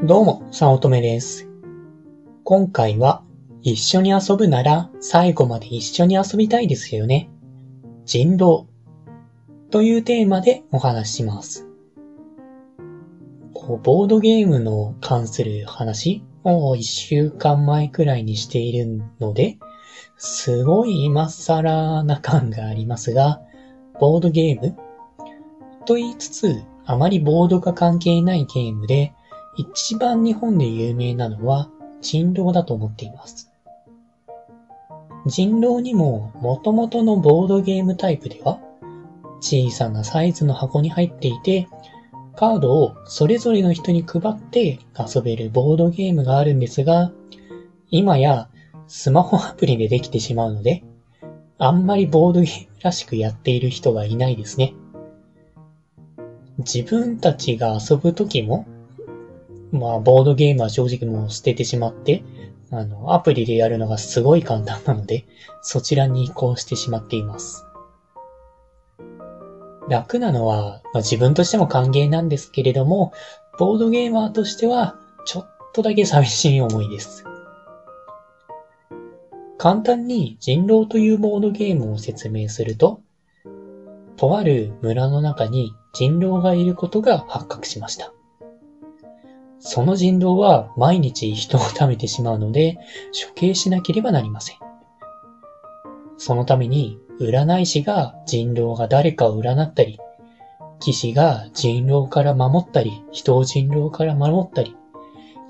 どうも、さおとめです。今回は、一緒に遊ぶなら最後まで一緒に遊びたいですよね。人狼というテーマでお話しします。ボードゲームの関する話を一週間前くらいにしているので、すごい今更な感がありますが、ボードゲームと言いつつ、あまりボードが関係ないゲームで、一番日本で有名なのは人狼だと思っています。人狼にも元々のボードゲームタイプでは、小さなサイズの箱に入っていて、カードをそれぞれの人に配って遊べるボードゲームがあるんですが、今やスマホアプリでできてしまうので、あんまりボードゲームらしくやっている人がいないですね。自分たちが遊ぶときも、まあ、ボードゲームは正直もう捨ててしまって、あの、アプリでやるのがすごい簡単なので、そちらに移行してしまっています。楽なのは、まあ、自分としても歓迎なんですけれども、ボードゲーマーとしては、ちょっとだけ寂しい思いです。簡単に人狼というボードゲームを説明すると、とある村の中に人狼がいることが発覚しました。その人狼は毎日人を食べてしまうので処刑しなければなりません。そのために占い師が人狼が誰かを占ったり、騎士が人狼から守ったり、人を人狼から守ったり、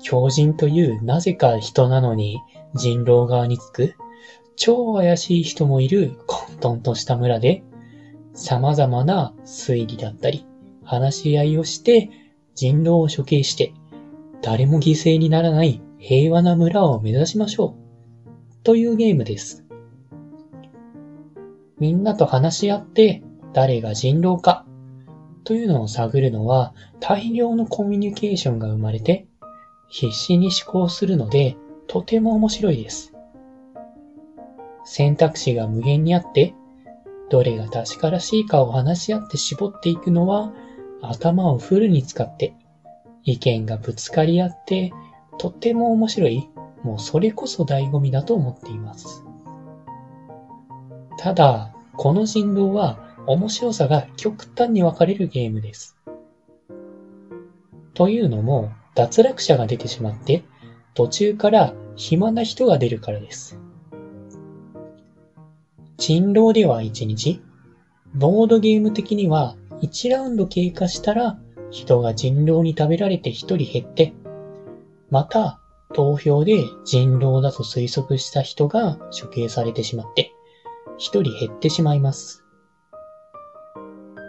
狂人というなぜか人なのに人狼側につく超怪しい人もいる混沌とした村で様々な推理だったり話し合いをして人狼を処刑して誰も犠牲にならない平和な村を目指しましょう。というゲームです。みんなと話し合って誰が人狼かというのを探るのは大量のコミュニケーションが生まれて必死に思考するのでとても面白いです。選択肢が無限にあってどれが確からしいかを話し合って絞っていくのは頭をフルに使って意見がぶつかり合って、とっても面白い、もうそれこそ醍醐味だと思っています。ただ、この人狼は面白さが極端に分かれるゲームです。というのも、脱落者が出てしまって、途中から暇な人が出るからです。人狼では1日、ボードゲーム的には1ラウンド経過したら人が人狼に食べられて一人減って、また投票で人狼だと推測した人が処刑されてしまって、一人減ってしまいます。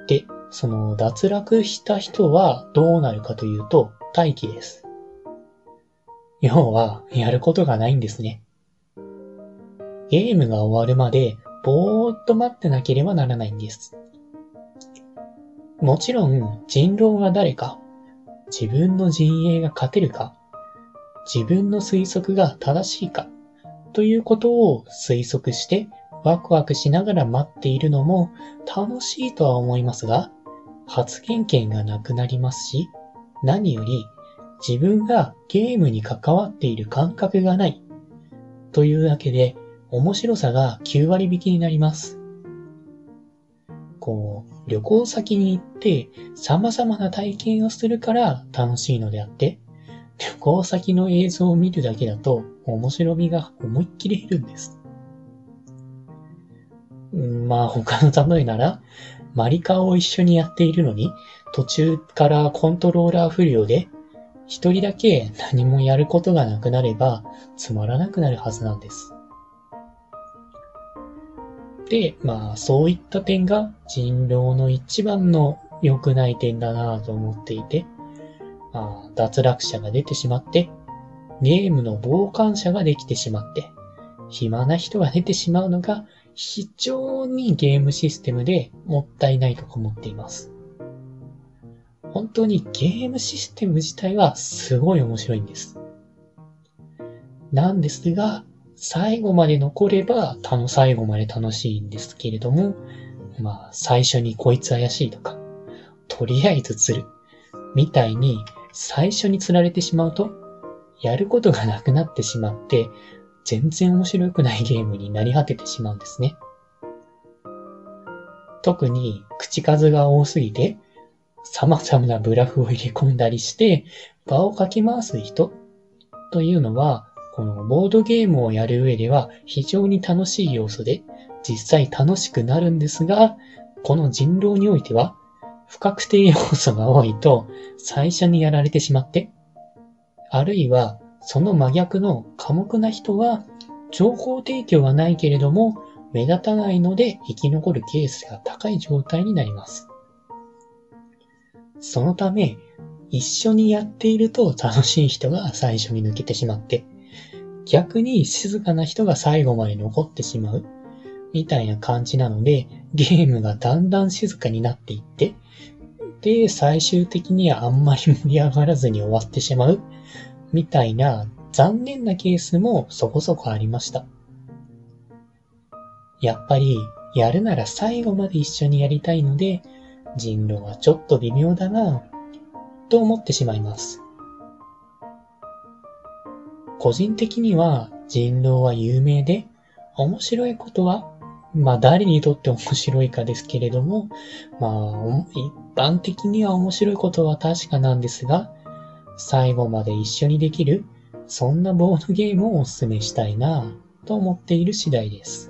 で、その脱落した人はどうなるかというと、待機です。要は、やることがないんですね。ゲームが終わるまで、ぼーっと待ってなければならないんです。もちろん人狼が誰か、自分の陣営が勝てるか、自分の推測が正しいか、ということを推測してワクワクしながら待っているのも楽しいとは思いますが、発言権がなくなりますし、何より自分がゲームに関わっている感覚がない、というだけで面白さが9割引きになります。こう、旅行先に行って様々な体験をするから楽しいのであって、旅行先の映像を見るだけだと面白みが思いっきり減るんです。まあ他の例えなら、マリカを一緒にやっているのに、途中からコントローラー不良で、一人だけ何もやることがなくなれば、つまらなくなるはずなんです。で、まあ、そういった点が人狼の一番の良くない点だなぁと思っていて、まあ、脱落者が出てしまって、ゲームの傍観者ができてしまって、暇な人が出てしまうのが非常にゲームシステムでもったいないと思っています。本当にゲームシステム自体はすごい面白いんです。なんですが、最後まで残れば、たの最後まで楽しいんですけれども、まあ、最初にこいつ怪しいとか、とりあえず釣る、みたいに、最初に釣られてしまうと、やることがなくなってしまって、全然面白くないゲームになり果ててしまうんですね。特に口数が多すぎて、様々なブラフを入れ込んだりして、場をかき回す人というのは、このボードゲームをやる上では非常に楽しい要素で、実際楽しくなるんですが、この人狼においては、不確定要素が多いと最初にやられてしまって、あるいはその真逆の寡黙な人は情報提供はないけれども目立たないので生き残るケースが高い状態になります。そのため、一緒にやっていると楽しい人が最初に抜けてしまって、逆に静かな人が最後まで残ってしまう、みたいな感じなので、ゲームがだんだん静かになっていって、で、最終的にはあんまり盛り上がらずに終わってしまう、みたいな残念なケースもそこそこありました。やっぱり、やるなら最後まで一緒にやりたいので、人狼はちょっと微妙だなと思ってしまいます。個人的には人狼は有名で、面白いことは、まあ誰にとって面白いかですけれども、まあ一般的には面白いことは確かなんですが、最後まで一緒にできる、そんなボードゲームをお勧めしたいなぁと思っている次第です。